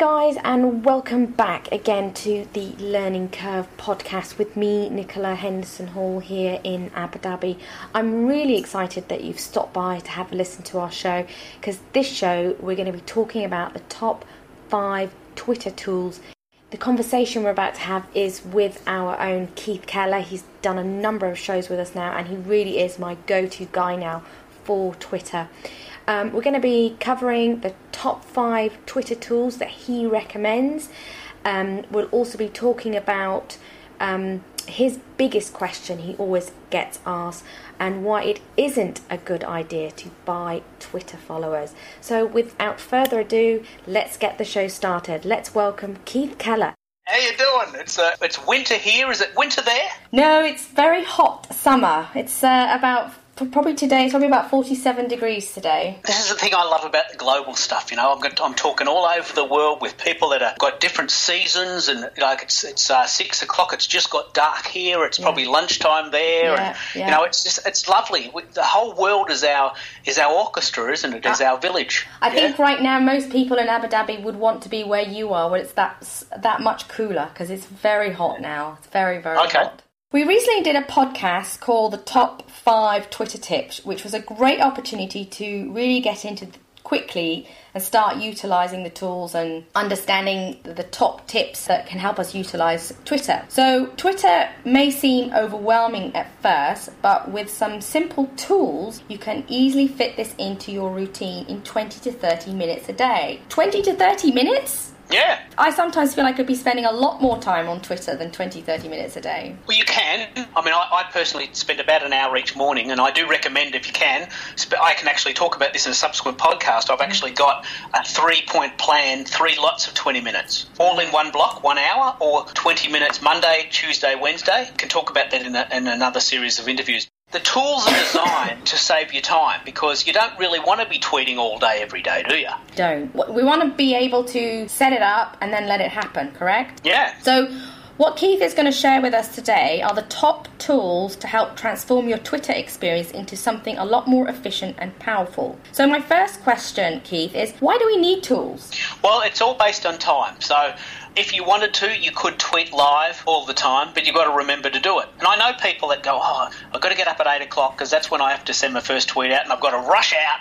Guys, and welcome back again to the Learning Curve podcast with me, Nicola Henderson Hall, here in Abu Dhabi. I'm really excited that you've stopped by to have a listen to our show because this show we're going to be talking about the top five Twitter tools. The conversation we're about to have is with our own Keith Keller. He's done a number of shows with us now, and he really is my go to guy now for Twitter. Um, we're going to be covering the top five Twitter tools that he recommends. Um, we'll also be talking about um, his biggest question he always gets asked and why it isn't a good idea to buy Twitter followers. So, without further ado, let's get the show started. Let's welcome Keith Keller. How you doing? It's uh, it's winter here. Is it winter there? No, it's very hot summer. It's uh, about probably today it's probably about 47 degrees today. This is the thing i love about the global stuff you know? I'm, I'm talking all over the world with people that have got different seasons and like it's it's uh, six o'clock it's just got dark here it's yeah. probably lunchtime there yeah, and yeah. you know it's just it's lovely. The whole world is our is our orchestra isn't it? Is uh, our village. I think right now most people in abu dhabi would want to be where you are where it's that that much cooler because it's very hot now. It's very very okay. hot we recently did a podcast called The Top 5 Twitter Tips, which was a great opportunity to really get into quickly and start utilizing the tools and understanding the top tips that can help us utilize Twitter. So, Twitter may seem overwhelming at first, but with some simple tools, you can easily fit this into your routine in 20 to 30 minutes a day. 20 to 30 minutes? Yeah. I sometimes feel I could be spending a lot more time on Twitter than 20, 30 minutes a day. Well, you can. I mean, I, I personally spend about an hour each morning, and I do recommend if you can. I can actually talk about this in a subsequent podcast. I've mm-hmm. actually got a three point plan, three lots of 20 minutes, all in one block, one hour, or 20 minutes Monday, Tuesday, Wednesday. Can talk about that in, a, in another series of interviews. The tools are designed to save you time because you don't really want to be tweeting all day every day, do you? Don't. We want to be able to set it up and then let it happen, correct? Yeah. So, what Keith is going to share with us today are the top tools to help transform your Twitter experience into something a lot more efficient and powerful. So, my first question, Keith, is why do we need tools? Well, it's all based on time. So, if you wanted to, you could tweet live all the time, but you've got to remember to do it. And I know people that go, oh, I've got to get up at 8 o'clock because that's when I have to send my first tweet out and I've got to rush out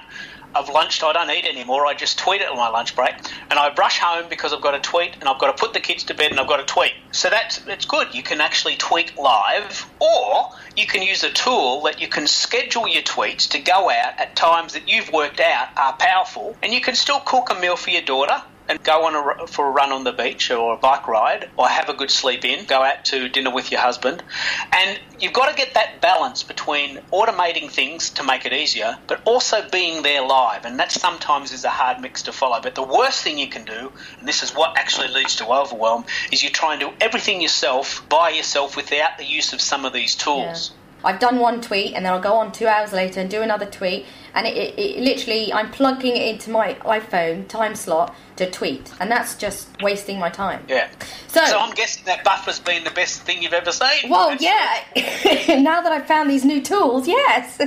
of lunch. I don't eat anymore. I just tweet it on my lunch break, and I rush home because I've got to tweet, and I've got to put the kids to bed, and I've got to tweet. So that's it's good. You can actually tweet live, or you can use a tool that you can schedule your tweets to go out at times that you've worked out are powerful, and you can still cook a meal for your daughter and go on a, for a run on the beach or a bike ride or have a good sleep in, go out to dinner with your husband. And you've got to get that balance between automating things to make it easier, but also being there live. And that sometimes is a hard mix to follow. But the worst thing you can do, and this is what actually leads to overwhelm, is you try and do everything yourself by yourself without the use of some of these tools. Yeah. I've done one tweet and then I'll go on two hours later and do another tweet and it, it, it, literally I'm plugging it into my iPhone time slot to tweet and that's just wasting my time. Yeah. So, so I'm guessing that buffer's been the best thing you've ever seen. Well, yeah. now that I've found these new tools, yes.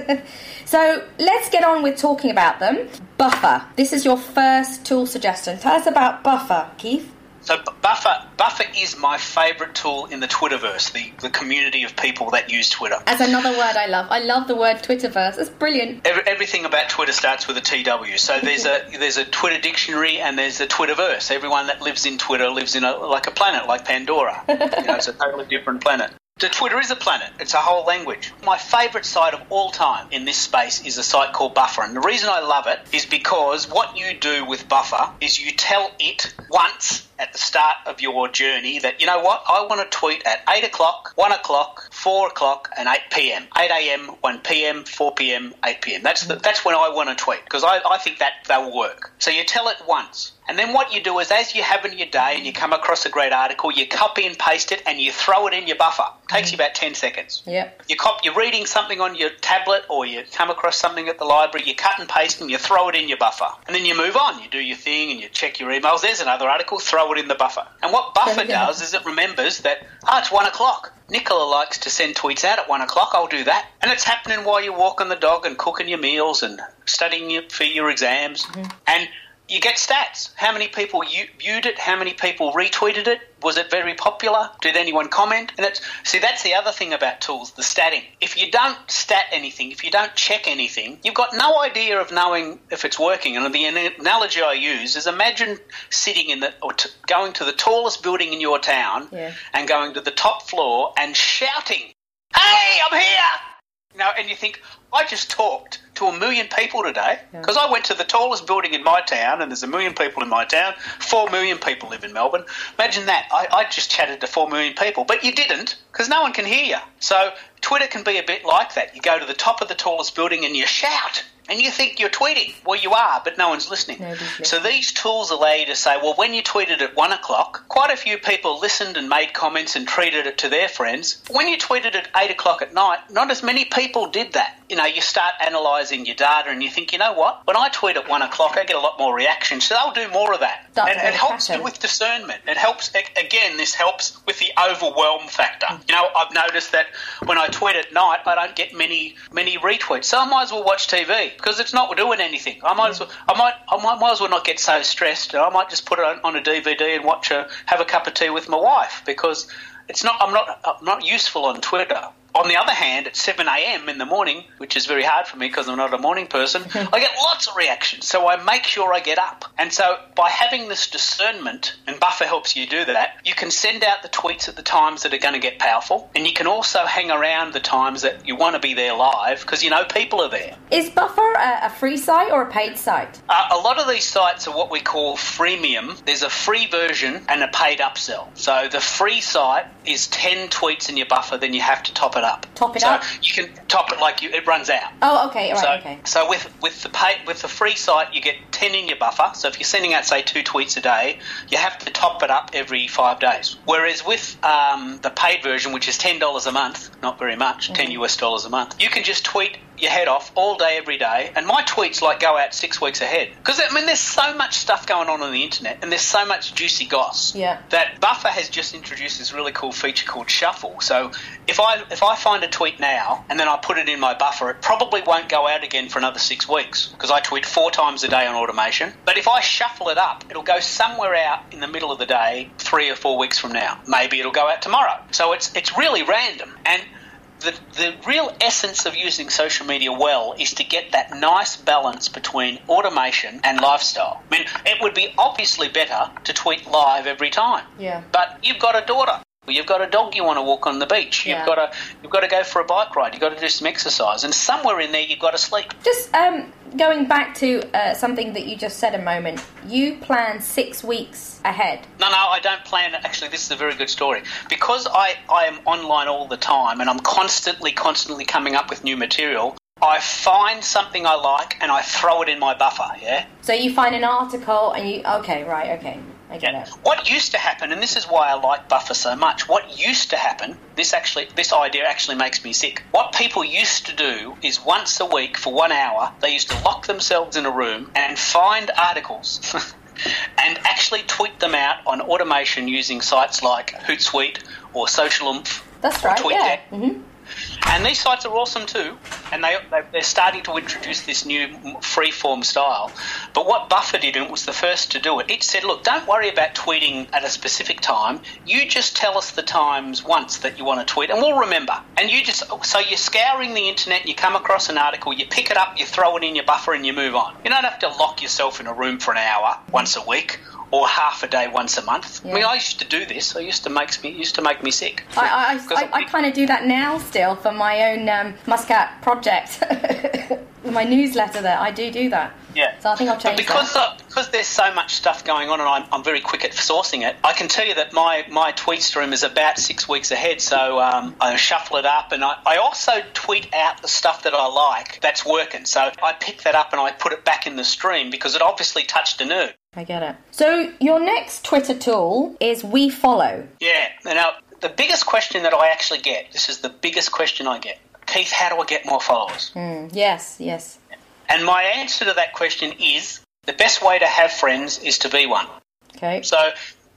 so let's get on with talking about them. Buffer. This is your first tool suggestion. Tell us about Buffer, Keith. So Buffer Buffer is my favourite tool in the Twitterverse, the, the community of people that use Twitter. As another word I love. I love the word Twitterverse. It's brilliant. Every, everything about Twitter starts with a TW. So there's a there's a Twitter dictionary and there's a Twitterverse. Everyone that lives in Twitter lives in a like a planet like Pandora. you know, it's a totally different planet. The Twitter is a planet. It's a whole language. My favourite site of all time in this space is a site called Buffer. And the reason I love it is because what you do with Buffer is you tell it once at the start of your journey that, you know what, I want to tweet at 8 o'clock, 1 o'clock, 4 o'clock, and 8 p.m. 8 a.m., 1 p.m., 4 p.m., 8 p.m. That's, the, that's when I want to tweet because I, I think that they'll work. So you tell it once. And then what you do is, as you have in your day and you come across a great article, you copy and paste it and you throw it in your buffer. It takes you about 10 seconds. Yep. You cop, you're reading something on your tablet or you come across something at the library, you cut and paste and you throw it in your buffer. And then you move on. You do your thing and you check your emails. There's another article, throw it in the buffer. And what Buffer does is it remembers that, ah, oh, it's one o'clock. Nicola likes to send tweets out at one o'clock. I'll do that. And it's happening while you're walking the dog and cooking your meals and studying for your exams. Mm-hmm. And you get stats. How many people viewed it? How many people retweeted it? Was it very popular? Did anyone comment? And that's see, that's the other thing about tools, the statting. If you don't stat anything, if you don't check anything, you've got no idea of knowing if it's working. And the analogy I use is imagine sitting in the or t- going to the tallest building in your town Yeah. and going to the top floor and shouting, "Hey, I'm here!" Now, and you think, I just talked to a million people today because I went to the tallest building in my town, and there's a million people in my town. Four million people live in Melbourne. Imagine that. I, I just chatted to four million people, but you didn't because no one can hear you. So Twitter can be a bit like that. You go to the top of the tallest building and you shout. And you think you're tweeting. Well, you are, but no one's listening. So these tools allow you to say, well, when you tweeted at one o'clock, quite a few people listened and made comments and tweeted it to their friends. When you tweeted at eight o'clock at night, not as many people did that. You know, you start analysing your data and you think, you know what? When I tweet at one o'clock, I get a lot more reaction, so they'll do more of that. That's and it helps pattern. with discernment. It helps, again, this helps with the overwhelm factor. Mm. You know, I've noticed that when I tweet at night, I don't get many many retweets. So I might as well watch TV because it's not doing anything. I might as well, I might, I might, might as well not get so stressed. I might just put it on, on a DVD and watch a, have a cup of tea with my wife because it's not, I'm not, I'm not useful on Twitter. On the other hand, at 7 a.m. in the morning, which is very hard for me because I'm not a morning person, I get lots of reactions. So I make sure I get up. And so by having this discernment, and Buffer helps you do that, you can send out the tweets at the times that are going to get powerful. And you can also hang around the times that you want to be there live because you know people are there. Is Buffer a, a free site or a paid site? Uh, a lot of these sites are what we call freemium. There's a free version and a paid upsell. So the free site is 10 tweets in your buffer, then you have to top it up. Top it so up? you can top it like you, it runs out. Oh, okay, all right, So, okay. so with with the pay, with the free site, you get ten in your buffer. So if you're sending out say two tweets a day, you have to top it up every five days. Whereas with um, the paid version, which is ten dollars a month, not very much, ten Mm-hmm. US dollars a month, you can just tweet your head off all day, every day. And my tweets like go out six weeks ahead because I mean there's so much stuff going on on the internet and there's so much juicy goss Yeah. that Buffer has just introduced this really cool feature called Shuffle. So if I if I find a tweet now and then I put it in my buffer, it probably won't go out again for another six weeks because I tweet four times a day on automation. But if I shuffle it up, it'll go somewhere out in the middle of the day, three or four weeks from now. Maybe it'll go out tomorrow. So it's it's really random and. The, the real essence of using social media well is to get that nice balance between automation and lifestyle. I mean, it would be obviously better to tweet live every time. Yeah. But you've got a daughter. You've got a dog you want to walk on the beach. Yeah. You've got to you've got to go for a bike ride. You've got to do some exercise, and somewhere in there you've got to sleep. Just um, going back to uh, something that you just said a moment, you plan six weeks ahead. No, no, I don't plan. Actually, this is a very good story because I I am online all the time, and I'm constantly constantly coming up with new material. I find something I like and I throw it in my buffer. Yeah. So you find an article and you okay, right, okay, I get Yeah. it. What used to happen, and this is why I like Buffer so much. What used to happen, this actually, this idea actually makes me sick. What people used to do is once a week for one hour, they used to lock themselves in a room and find articles. And actually tweet them out on automation using sites like Hootsuite or Social Oomph That's or right, yeah. TweetDeck. And these sites are awesome too, and they, they they're starting to introduce this new free form style. But what Buffer did, and it was the first to do it, it said, look, don't worry about tweeting at a specific time. You just tell us the times once that you want to tweet, and we'll remember. And you just so you're scouring the internet, you come across an article, you pick it up, you throw it in your buffer, and you move on. You don't have to lock yourself in a room for an hour once a week. Or half a day once a month. I mean, I used to do this. I used to makes me used to make me sick. I, I, I, I kind of do that now still for my own um, Muscat project. My newsletter there, I do do that. Yeah. So I think I'll But because uh, because there's so much stuff going on, and I'm, I'm very quick at sourcing it. I can tell you that my, my tweet stream is about six weeks ahead. So um, I shuffle it up, and I, I also tweet out the stuff that I like that's working. So I pick that up and I put it back in the stream because it obviously touched a nerve. I get it. So your next Twitter tool is We Follow. Yeah. Now the biggest question that I actually get. This is the biggest question I get. Keith, how do I get more followers? Mm, yes, yes. And my answer to that question is the best way to have friends is to be one. Okay. So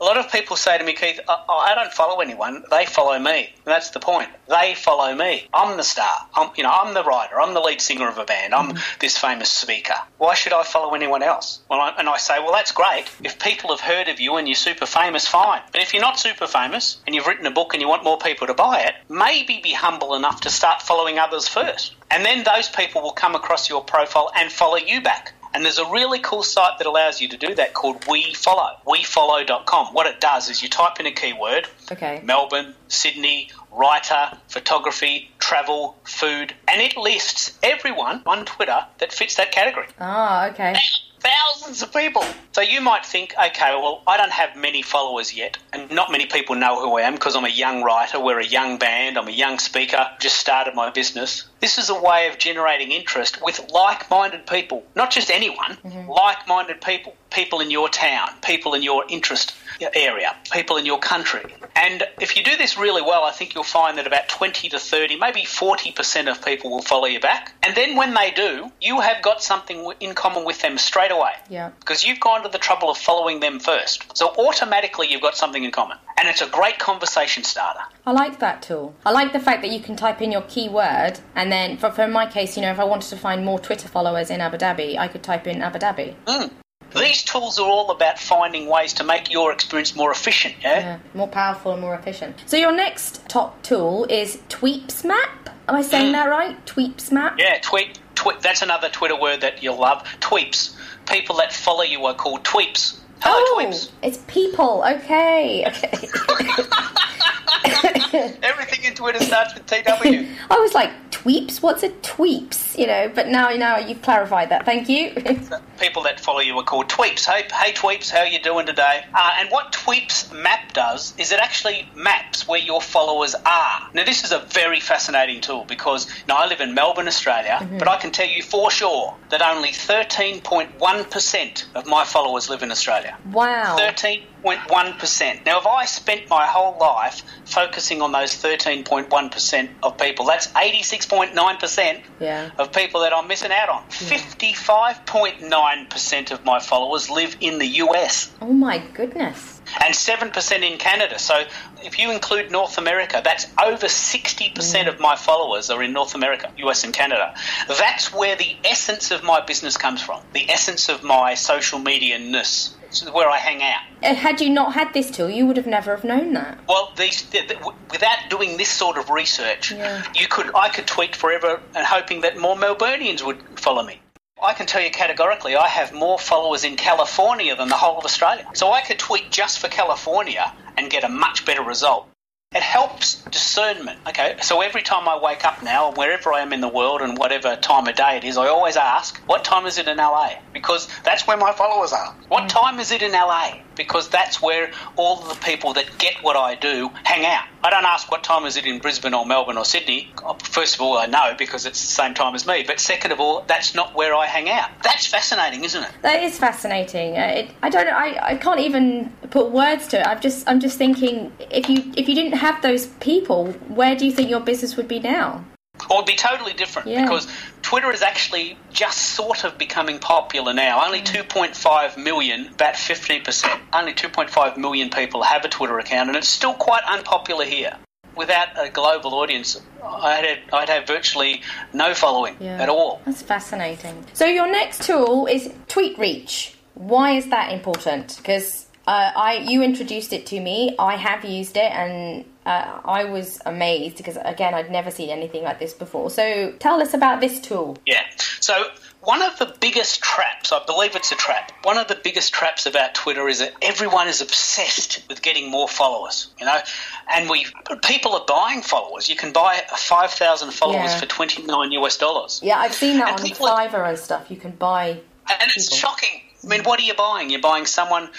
A lot of people say to me, Keith, I, I don't follow anyone. They follow me. And that's the point. They follow me. I'm the star. I'm, you know, I'm the writer. I'm the lead singer of a band. I'm mm-hmm. this famous speaker. Why should I follow anyone else? Well, I, and I say, well, that's great. If people have heard of you and you're super famous, fine. But if you're not super famous and you've written a book and you want more people to buy it, maybe be humble enough to start following others first. And then those people will come across your profile and follow you back. And there's a really cool site that allows you to do that called WeFollow, wefollow.com. What it does is you type in a keyword, okay. Melbourne, Sydney, writer, photography, travel, food, and it lists everyone on Twitter that fits that category. Ah, oh, okay thousands of people. So you might think, okay, well, I don't have many followers yet, and not many people know who I am because I'm a young writer, we're a young band, I'm a young speaker, just started my business. This is a way of generating interest with like minded people, not just anyone, mm-hmm. like minded people, people in your town, people in your interest area, people in your country. And if you do this really well, I think you'll find that about 20 to 30, maybe 40% of people will follow you back. And then when they do, you have got something in common with them straight away. Yeah. Because you've gone to the trouble of following them first. So automatically you've got something in common. And it's a great conversation starter. I like that tool. I like the fact that you can type in your keyword and then for, for my case, you know, if I wanted to find more Twitter followers in Abu Dhabi, I could type in Abu Dhabi. Mm. These tools are all about finding ways to make your experience more efficient, yeah? yeah more powerful and more efficient. So your next top tool is Tweeps Map. Am I saying mm. that right? Tweeps Map? Yeah, tweet, tweet. That's another Twitter word that you'll love. Tweeps. People that follow you are called tweeps. Hello, oh, tweeps. It's people. Okay. Okay. Everything in Twitter starts with TW. I was like, tweeps? What's a tweeps? You know, but now, now you've clarified that. Thank you. People that follow you are called tweeps. Hey, hey tweeps, how are you doing today? Uh, and what Tweeps Map does is it actually maps where your followers are. Now, this is a very fascinating tool because know, I live in Melbourne, Australia, mm-hmm. but I can tell you for sure that only 13.1% of my followers live in Australia. Wow. 13.1%. Now, if I spent my whole life focusing on those 13.1% of people, that's 86.9% yeah. of people that I'm missing out on. Yeah. 55.9% of my followers live in the US. Oh, my goodness and 7% in Canada. So if you include North America, that's over 60% mm. of my followers are in North America, US and Canada. That's where the essence of my business comes from, the essence of my social media ness where I hang out. Uh, had you not had this tool, you would have never have known that. Well, these, without doing this sort of research, yeah. you could I could tweet forever and hoping that more Melburnians would follow me. I can tell you categorically, I have more followers in California than the whole of Australia. So I could tweet just for California and get a much better result it helps discernment. Okay, so every time I wake up now, wherever I am in the world and whatever time of day it is, I always ask, what time is it in LA? Because that's where my followers are. What mm. time is it in LA? Because that's where all the people that get what I do hang out. I don't ask what time is it in Brisbane or Melbourne or Sydney. First of all, I know because it's the same time as me. But second of all, that's not where I hang out. That's fascinating, isn't it? That is fascinating. Uh, it, I don't. I, I can't even put words to it. I'm just. I'm just thinking if you if you didn't have those people, where do you think your business would be now? Or would be totally different yeah. because Twitter is actually just sort of becoming popular now. Only mm. 2.5 million, about 15%, only 2.5 million people have a Twitter account, and it's still quite unpopular here. Without a global audience, I'd have, I'd have virtually no following yeah. at all. That's fascinating. So, your next tool is TweetReach. Why is that important? Because uh, I you introduced it to me. I have used it, and uh, I was amazed because again I'd never seen anything like this before. So tell us about this tool. Yeah. So one of the biggest traps, I believe it's a trap. One of the biggest traps about Twitter is that everyone is obsessed with getting more followers. You know, and we people are buying followers. You can buy five thousand followers yeah. for twenty nine US dollars. Yeah, I've seen that and on Fiverr and stuff. You can buy. And people. it's shocking. I mean, what are you buying? You're buying someone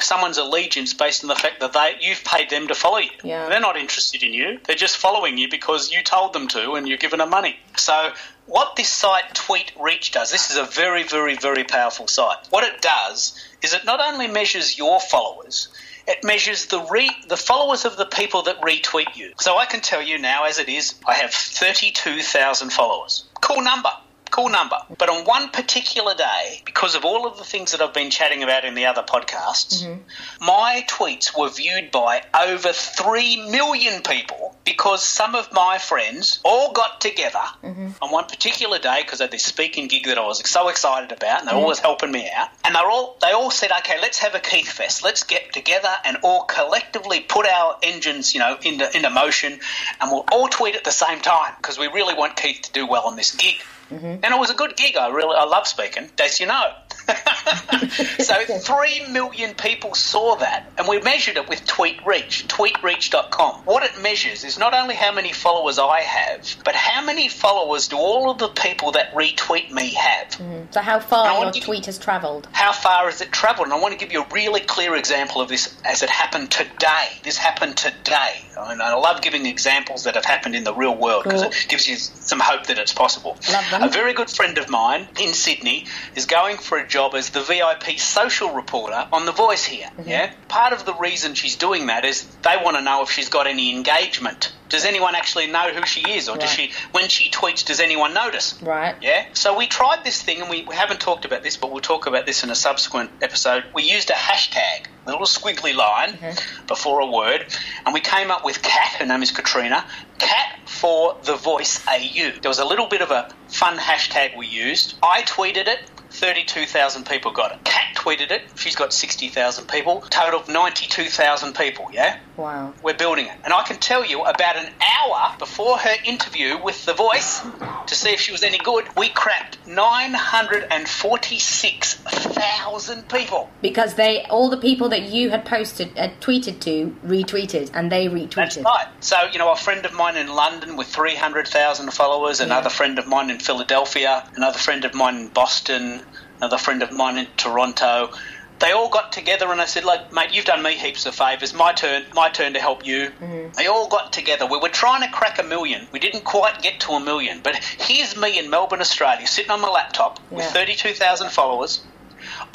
someone's allegiance based on the fact that they you've paid them to follow you. Yeah. They're not interested in you. They're just following you because you told them to and you're giving them money. So what this site TweetReach does, this is a very, very, very powerful site. What it does is it not only measures your followers, it measures the re- the followers of the people that retweet you. So I can tell you now, as it is, I have 32,000 followers. Cool number cool number. But on one particular day, because of all of the things that I've been chatting about in the other podcasts, mm-hmm. my tweets were viewed by over 3 million people because some of my friends all got together mm-hmm. on one particular day because I had this speaking gig that I was so excited about and they're mm-hmm. always helping me out. And they're all they all said, Okay, let's have a Keith Fest. Let's get together and all collectively put our engines, you know, into into motion and we'll all tweet at the same time because we really want Keith to do well on this gig. Mm-hmm. And it was a good gig. I really, I love speaking, as you know. so three million people saw that, and we measured it with Tweet Reach, tweetreach.com. What it measures is not only how many followers I have, but how many followers do all of the people that retweet me have. Mm-hmm. So how far your want you- tweet has travelled? How far has it travelled? And I want to give you a really clear example of this as it happened today. This happened today. And I love giving examples that have happened in the real world because Cool. it gives you some hope that it's possible. A very good friend of mine in Sydney is going for a job as the VIP social reporter on The Voice here. Mm-hmm. Yeah. Part of the reason she's doing that is they want to know if she's got any engagement. Does anyone actually know who she is, or does she, when she tweets, does anyone notice? Right. Yeah. So we tried this thing, and we, we haven't talked about this, but we'll talk about this in a subsequent episode. We used a hashtag, a little squiggly line before a word, and we came up with cat. Her name is Katrina. Cat for the voice AU. There was a little bit of a fun hashtag we used. I tweeted it. 32,000 people got it. Cat tweeted it. She's got 60,000 people. Total of 92,000 people, yeah? Wow. We're building it. And I can tell you, about an hour before her interview with The Voice to see if she was any good, we cracked 946,000 people. Because they, all the people that you had posted, tweeted to, retweeted, and they retweeted. That's right. So, you know, a friend of mine in London with 300,000 followers, another friend of mine in Philadelphia, another friend of mine in Boston, another friend of mine in Toronto. They all got together and I said, "Like, mate, you've done me heaps of favours. My turn, my turn to help you." Mm-hmm. They all got together. We were trying to crack a million. We didn't quite get to a million, but here's me in Melbourne, Australia, sitting on my laptop with 32,000 followers.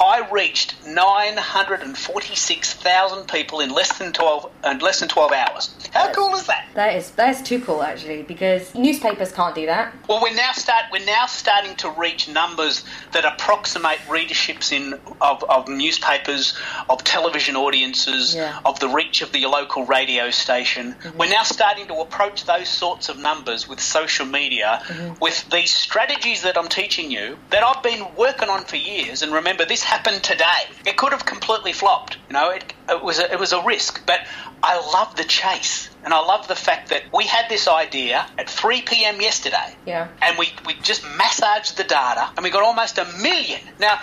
I reached 946,000 people in less than 12 and less than 12 hours. How cool is that? That is that is too cool actually because newspapers can't do that. Well, we're now start we're now starting to reach numbers that approximate readerships in of, of newspapers, of television audiences, Yeah. of the reach of the local radio station. Mm-hmm. We're now starting to approach those sorts of numbers with social media, mm-hmm. with these strategies that I'm teaching you that I've been working on for years. And remember, this happened today. It could have completely flopped. You know, it, it was a, it was a risk, but I love the chase. And I love the fact that we had this idea at 3 p.m. yesterday Yeah. and we, we just massaged the data and we got almost a million. Now,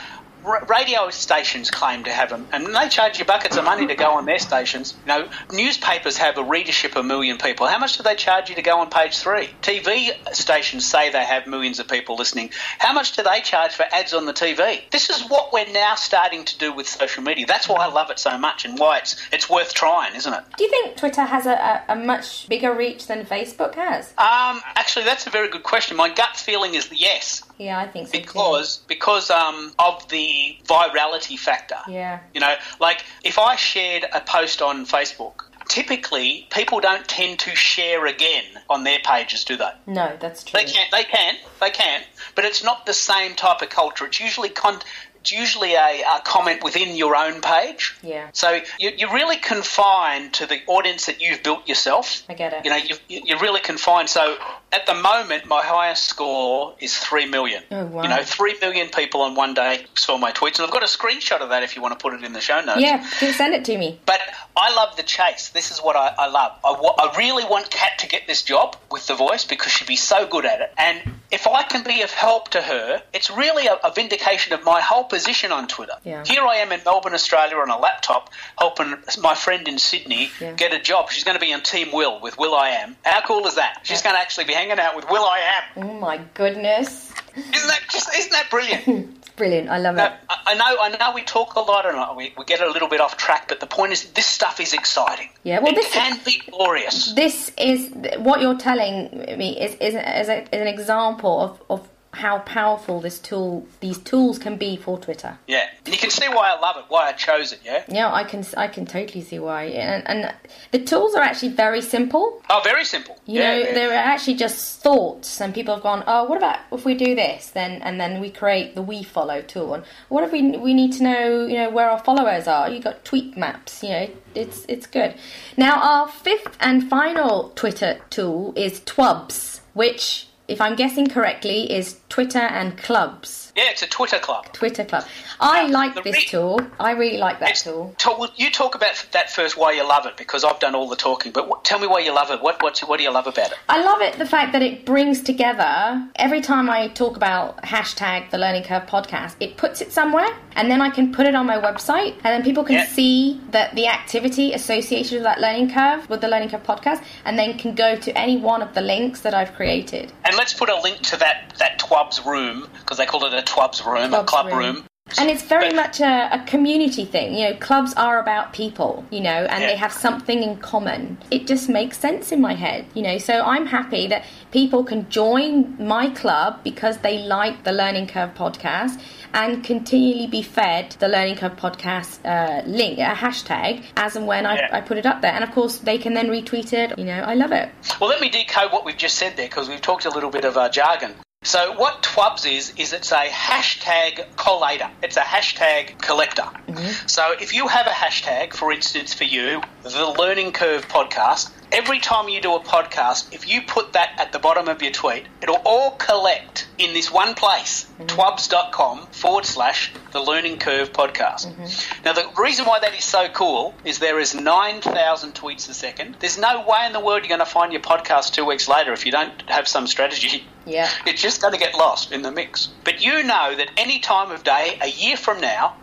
radio stations claim to have them, and they charge you buckets of money to go on their stations. You know, newspapers have a readership of a million people. How much do they charge you to go on page three? TV stations say they have millions of people listening. How much do they charge for ads on the TV? This is what we're now starting to do with social media. That's why I love it so much and why it's it's worth trying, isn't it? Do you think Twitter has a, a, a much bigger reach than Facebook has? Um, actually, that's a very good question. My gut feeling is yes. Yeah, I think so. too. because because um, of the virality factor. Yeah. You know, like if I shared a post on Facebook, typically people don't tend to share again on their pages, do they? No, that's true. They can, they can, they can, but it's not the same type of culture. It's usually con- it's usually a, a comment within your own page. Yeah. So you, you're really confined to the audience that you've built yourself. I get it. You know, you, you're really confined. So at the moment, my highest score is three million. Oh, wow. You know, three million people on one day saw my tweets, and I've got a screenshot of that if you want to put it in the show notes. Yeah, send it to me? But I love the chase. This is what I, I love. I, I really want Kat to get this job with The Voice because she'd be so good at it. And if I can be of help to her, it's really a, a vindication of my whole position on Twitter. Yeah. Here I am in Melbourne, Australia on a laptop helping my friend in Sydney Yeah. get a job. She's going to be on Team Will with will.i.am. How cool is that? She's going to actually be hanging out with Will I Am. Oh my goodness. Isn't that just, isn't that brilliant? Brilliant. I love No, it. I know, I know. We talk a lot, and we, we get a little bit off track. But the point is, this stuff is exciting. Yeah, well, it this- can be glorious. This is what you're telling me is is, is, a, is an example of, of how powerful this tool, these tools can be for Twitter. Yeah, and you can see why I love it, why I chose it. Yeah. Yeah, I can I can totally see why. And, and the tools are actually very simple. Oh, very simple. You yeah, know, yeah. they're actually just thoughts, and people have gone, "Oh, what about if we do this?" Then and then we create the We Follow tool. And what if we we need to know, you know, where our followers are? You got tweet maps. You know, it's it's good. Now, our fifth and final Twitter tool is Twubs, which, if I'm guessing correctly, is Twitter and clubs. Yeah, it's a Twitter club. Twitter club. I Now, like this re- tool. I really like that tool. to- you talk about that first, why you love it, because I've done all the talking. But what, tell me why you love it. What, what, what do you love about it? I love it the fact that it brings together every time I talk about hashtag the Learning Curve podcast, it puts it somewhere and then I can put it on my website and then people can Yeah. see that the activity associated with that learning curve with the Learning Curve podcast and then can go to any one of the links that I've created. And let's put a link to that that Twubs room because they call it a Twubs room, a club room. room. And it's very But- much a, a community thing. You know, clubs are about people, you know, and Yeah. they have something in common. It just makes sense in my head, you know. So I'm happy that people can join my club because they like the Learning Curve podcast and continually be fed the Learning Curve podcast uh, link, a hashtag, as and when I, Yeah. I put it up there. And of course, they can then retweet it. You know, I love it. Well, let me decode what we've just said there because we've talked a little bit of uh, jargon. So, what Twubs is, is it's a hashtag collator. It's a hashtag collector. Mm-hmm. So, if you have a hashtag, for instance, for you, the Learning Curve podcast, every time you do a podcast, if you put that at the bottom of your tweet, it'll all collect in this one place, mm-hmm. twubs.com forward slash the Learning Curve podcast. Mm-hmm. Now, the reason why that is so cool is there is 9,000 tweets a second. There's no way in the world you're going to find your podcast two weeks later if you don't have some strategy. Yeah. It's just going to get lost in the mix. But you know that any time of day, a year from now,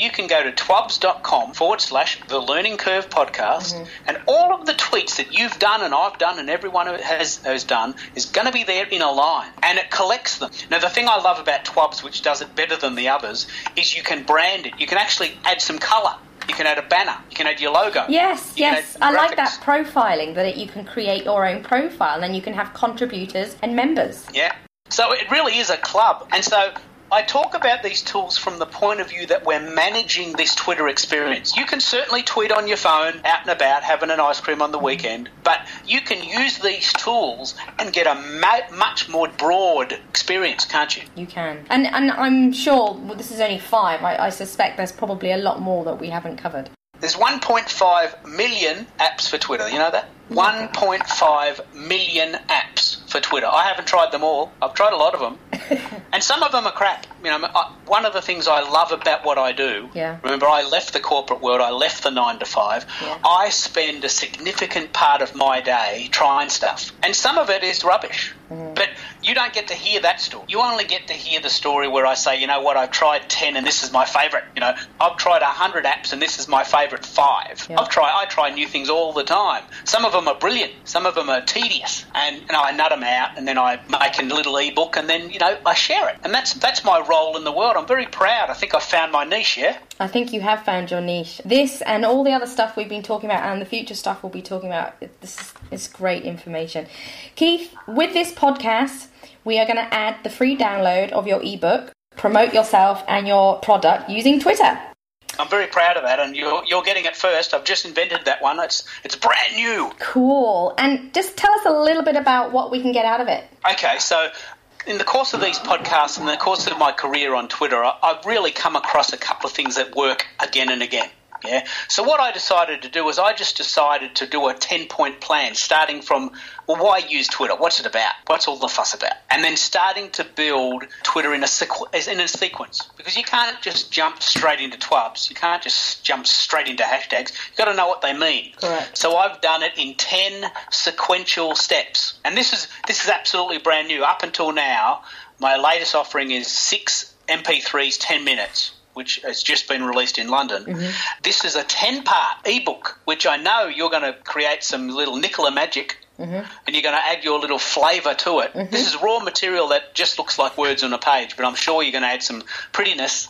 you can go to twubs.com forward slash the Learning Curve podcast, mm-hmm. and all of the tweets that you've done and I've done and everyone who has, has done is going to be there in a line, and it collects them. Now, the thing I love about Twubs, which does it better than the others, is you can brand it. You can actually add some colour. You can add a banner. You can add your logo. Yes, You yes. I like that profiling that it, you can create your own profile and then you can have contributors and members. Yeah. So it really is a club. And so I talk about these tools from the point of view that we're managing this Twitter experience. You can certainly tweet on your phone, out and about, having an ice cream on the weekend, but you can use these tools and get a ma- much more broad experience, can't you? You can. And and I'm sure well, this is only five. I, I suspect there's probably a lot more that we haven't covered. There's 1.5 million apps for Twitter. You know that? 1.5 million apps for Twitter. I haven't tried them all. I've tried a lot of them, and some of them are crap. You know, I, one of the things I love about what I do. Yeah. Remember, I left the corporate world. I left the nine to five. Yeah. I spend a significant part of my day trying stuff, and some of it is rubbish. Mm. But you don't get to hear that story. You only get to hear the story where I say, you know what, I've tried ten and this is my favourite. You know, I've tried hundred apps and this is my favourite five. Yeah. I've tried, I try new things all the time. Some of them are brilliant. Some of them are tedious, and know, I nut them out and then I make a little ebook and then you know I share it. And that's that's my role in the world. I'm very proud. I think I've found my niche. Yeah. I think you have found your niche. This and all the other stuff we've been talking about, and the future stuff we'll be talking about. This is great information. Keith, with this podcast, we are going to add the free download of your ebook. Promote yourself and your product using Twitter. I'm very proud of that, and you're you're getting it first. I've just invented that one. It's it's brand new. Cool. And just tell us a little bit about what we can get out of it. Okay, so in the course of these podcasts and the course of my career on Twitter, I- I've really come across a couple of things that work again and again. Yeah. So what I decided to do was I just decided to do a ten point plan, starting from well, why use Twitter? What's it about? What's all the fuss about? And then starting to build Twitter in a sequ- in a sequence because you can't just jump straight into Twubs. You can't just jump straight into hashtags. You've got to know what they mean. Correct. So I've done it in ten sequential steps, and this is this is absolutely brand new. Up until now, my latest offering is six MP3s, ten minutes. Which has just been released in London. Mm-hmm. This is a 10 part ebook, which I know you're going to create some little Nicola magic mm-hmm. and you're going to add your little flavour to it. Mm-hmm. This is raw material that just looks like words on a page, but I'm sure you're going to add some prettiness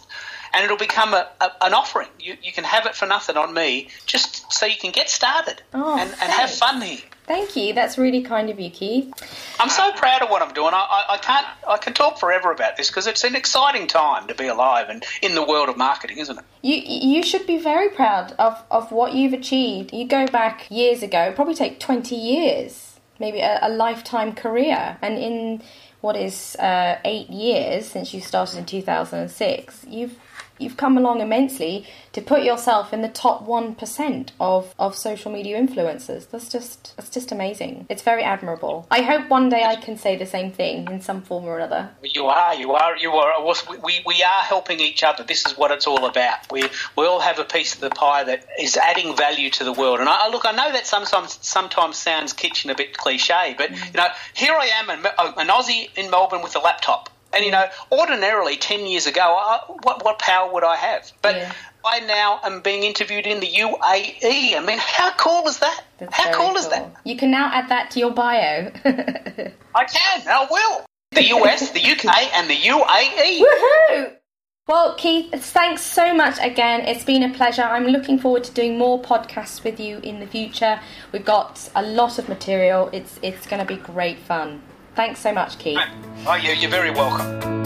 and it'll become a, a, an offering. You, you can have it for nothing on me, just so you can get started Oh, and, and have fun here. Thank you. That's really kind of you, Keith. I'm so proud of what I'm doing. I, I, can't. I can talk forever about this because it's an exciting time to be alive and in the world of marketing, isn't it? You you should be very proud of, of what you've achieved. You go back years ago, probably take 20 years, maybe a, a lifetime career, and in what is uh, eight years since you started in 2006, you've you've come along immensely to put yourself in the top 1% of, of social media influencers. That's just that's just amazing. It's very admirable. I hope one day I can say the same thing in some form or another. You are, you are, you are. We, we are helping each other. This is what it's all about. We, we all have a piece of the pie that is adding value to the world. And I, look, I know that sometimes sometimes sounds kitchen a bit cliche, but mm. you know, here I am, an, an Aussie in Melbourne with a laptop and you know, ordinarily ten years ago, I, what what power would I have? But yeah. I now am being interviewed in the UAE. I mean, how cool is that? That's how cool, cool, is that? You can now add that to your bio. I can. I will. The US, the UK, and the UAE. Woohoo! Well, Keith, thanks so much again. It's been a pleasure. I'm looking forward to doing more podcasts with you in the future. We've got a lot of material. It's it's going to be great fun. Thanks so much, Keith. Oh, you're very welcome.